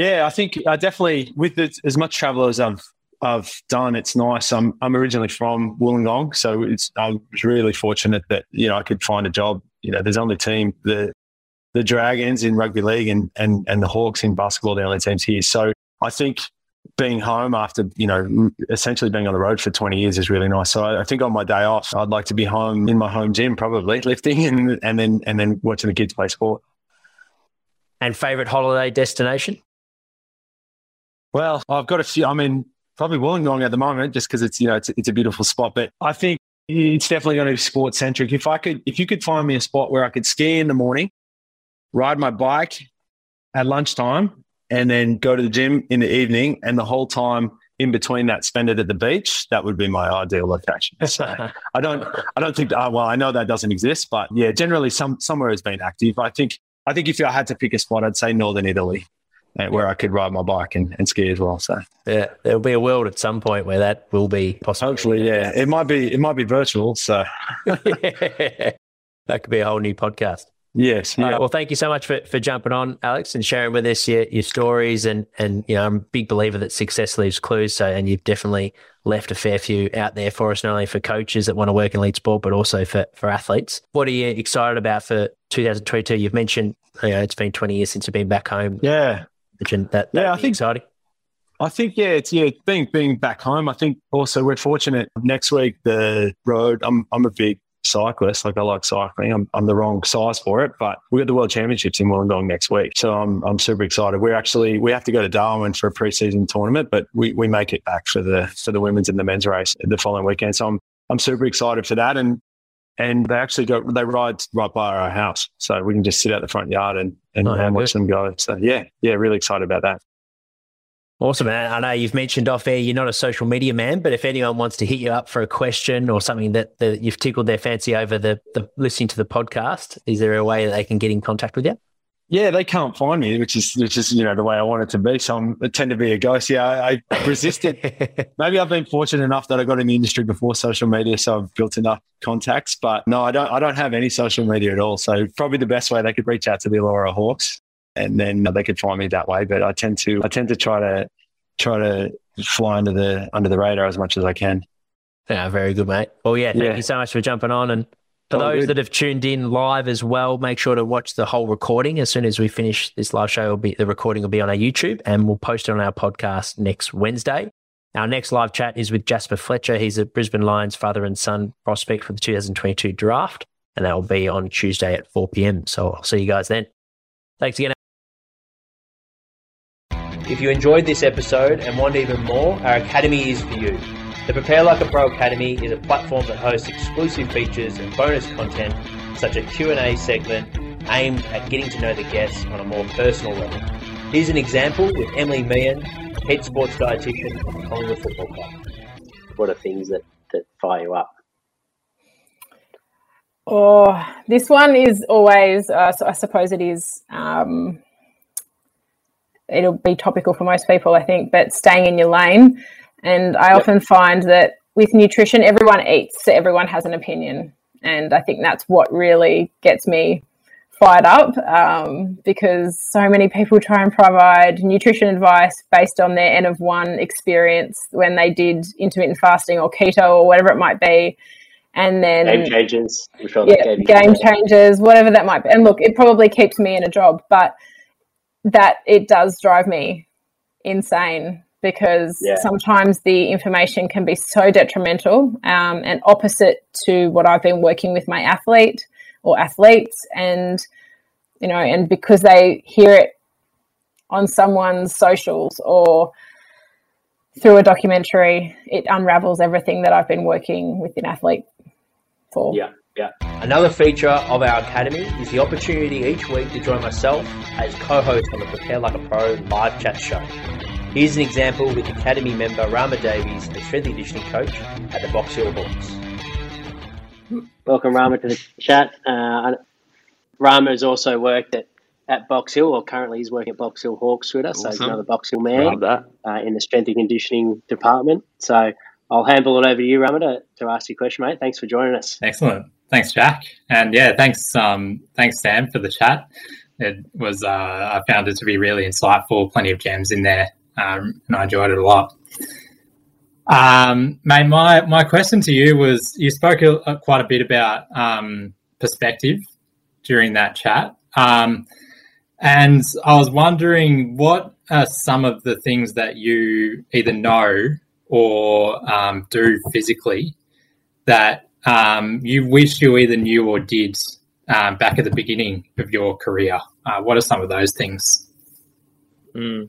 Yeah, I think I definitely with the, as much travel as I've I've done, it's nice. I'm I'm originally from Wollongong, so it's I was really fortunate that you know I could find a job. You know, there's only team the the Dragons in rugby league and and and the Hawks in basketball, the only teams here. So I think being home after you know essentially being on the road for 20 years is really nice so I, I, think on my day off i'd like to be home in my home gym probably lifting <laughs> and, and then and then watching the kids play sport and favorite holiday destination well i've got a few i mean probably wollongong at the moment just because it's you know it's, it's a beautiful spot but i think it's definitely going to be sports centric if i could if you could find me a spot where i could ski in the morning ride my bike at lunchtime and then go to the gym in the evening and the whole time in between that spend it at the beach that would be my ideal location. <laughs> So i don't i don't think uh, well i know that doesn't exist but yeah generally some somewhere has been active. I think i think if i had to pick a spot i'd say northern italy where I could ride my bike and, and ski as well. So yeah, there'll be a world at some point where that will be possible. Hopefully, yeah. It might be it might be virtual. So yeah. <laughs> that could be a whole new podcast. Yes. Yeah. Right, well, thank you so much for, for jumping on, Alex, and sharing with us your, your stories. And, and, you know, I'm a big believer that success leaves clues. So, and you've definitely left a fair few out there for us, not only for coaches that want to work in elite sport, but also for, for athletes. What are you excited about for 2022? You've mentioned, you know, it's been 20 years since you've been back home. Yeah. That, that yeah, I think exciting. I think yeah, it's yeah, being being back home. I think also we're fortunate. Next week the road. I'm I'm a big cyclist. Like I like cycling. I'm, I'm the wrong size for it, but we got the World Championships in Wollongong next week. So I'm, I'm super excited. We're actually, we have to go to Darwin for a preseason tournament, but we, we make it back for the, for the women's and the men's race the following weekend. So I'm, I'm super excited for that. And and they actually go they ride right by our house, so we can just sit out the front yard and and, Oh, and watch them go. So yeah, yeah, really excited about that. Awesome, man. I know you've mentioned off air you're not a social media man, but if anyone wants to hit you up for a question or something that, that you've tickled their fancy over the, the listening to the podcast, is there a way that they can get in contact with you? Yeah, they can't find me, which is which is you know the way I want it to be. So I'm, I tend to be a ghost. Yeah, I, I it. <laughs> Maybe I've been fortunate enough that I got in the industry before social media, so I've built enough contacts. But no, I don't. I don't have any social media at all. So probably the best way they could reach out to the Illawarra Hawks, and then they could find me that way. But I tend to I tend to try to try to fly under the under the radar as much as I can. yeah, very good, mate. Well, yeah, thank Yeah. you so much for jumping on. And for All those good. that have tuned in live as well, make sure to watch the whole recording. As soon as we finish this live show, will be the recording will be on our YouTube and we'll post it on our podcast next Wednesday. Our next live chat is with Jaspa Fletcher. He's a Brisbane Lions father and son prospect for the 2022 draft, and that will be on Tuesday at 4 p.m. So I'll see you guys then. Thanks again. If you enjoyed this episode and want even more, our Academy is for you. The Prepare Like a Pro Academy is a platform that hosts exclusive features and bonus content, such as Q&A segment aimed at getting to know the guests on a more personal level. Here's an example with Emily Meehan, head sports dietitian of the Collingwood Football Club. What are things that, that fire you up? Oh, this one is always, uh, so I suppose it is, um, it'll be topical for most people, I think, but staying in your lane. And I often find that with nutrition, everyone eats, so everyone has an opinion. And I think that's what really gets me fired up um, because so many people try and provide nutrition advice based on their N of one experience when they did intermittent fasting or keto or whatever it might be. And then Game changes, yeah, game changers, whatever that might be. And look, it probably keeps me in a job, but that it does drive me insane because Yeah. sometimes the information can be so detrimental um, and opposite to what I've been working with my athlete or athletes, and you know, and because they hear it on someone's socials or through a documentary, it unravels everything that I've been working with an athlete for. Yeah, yeah. Another feature of our academy is the opportunity each week to join myself as co-host on the Prepare Like a Pro live chat show. Here's an example with Academy member Rama Davies, a strength and conditioning coach at the Box Hill Hawks. Welcome, Rama, to the chat. Uh, Rama has also worked at, at Box Hill, or currently he's working at Box Hill Hawks with us, awesome. so he's another Box Hill man uh, in the strength and conditioning department. So I'll handle it over to you, Rama, to, to ask your question, mate. Thanks for joining us. Excellent. Thanks, Jack. And yeah, thanks, um, thanks, Sam, for the chat. It was, uh, I found it to be really insightful, plenty of gems in there, um, and I enjoyed it a lot. Um, mate, my, my question to you was you spoke a, quite a bit about um, perspective during that chat. Um, and I was wondering what are some of the things that you either know or um, do physically that um, you wish you either knew or did um, back at the beginning of your career? Uh, what are some of those things? Mm,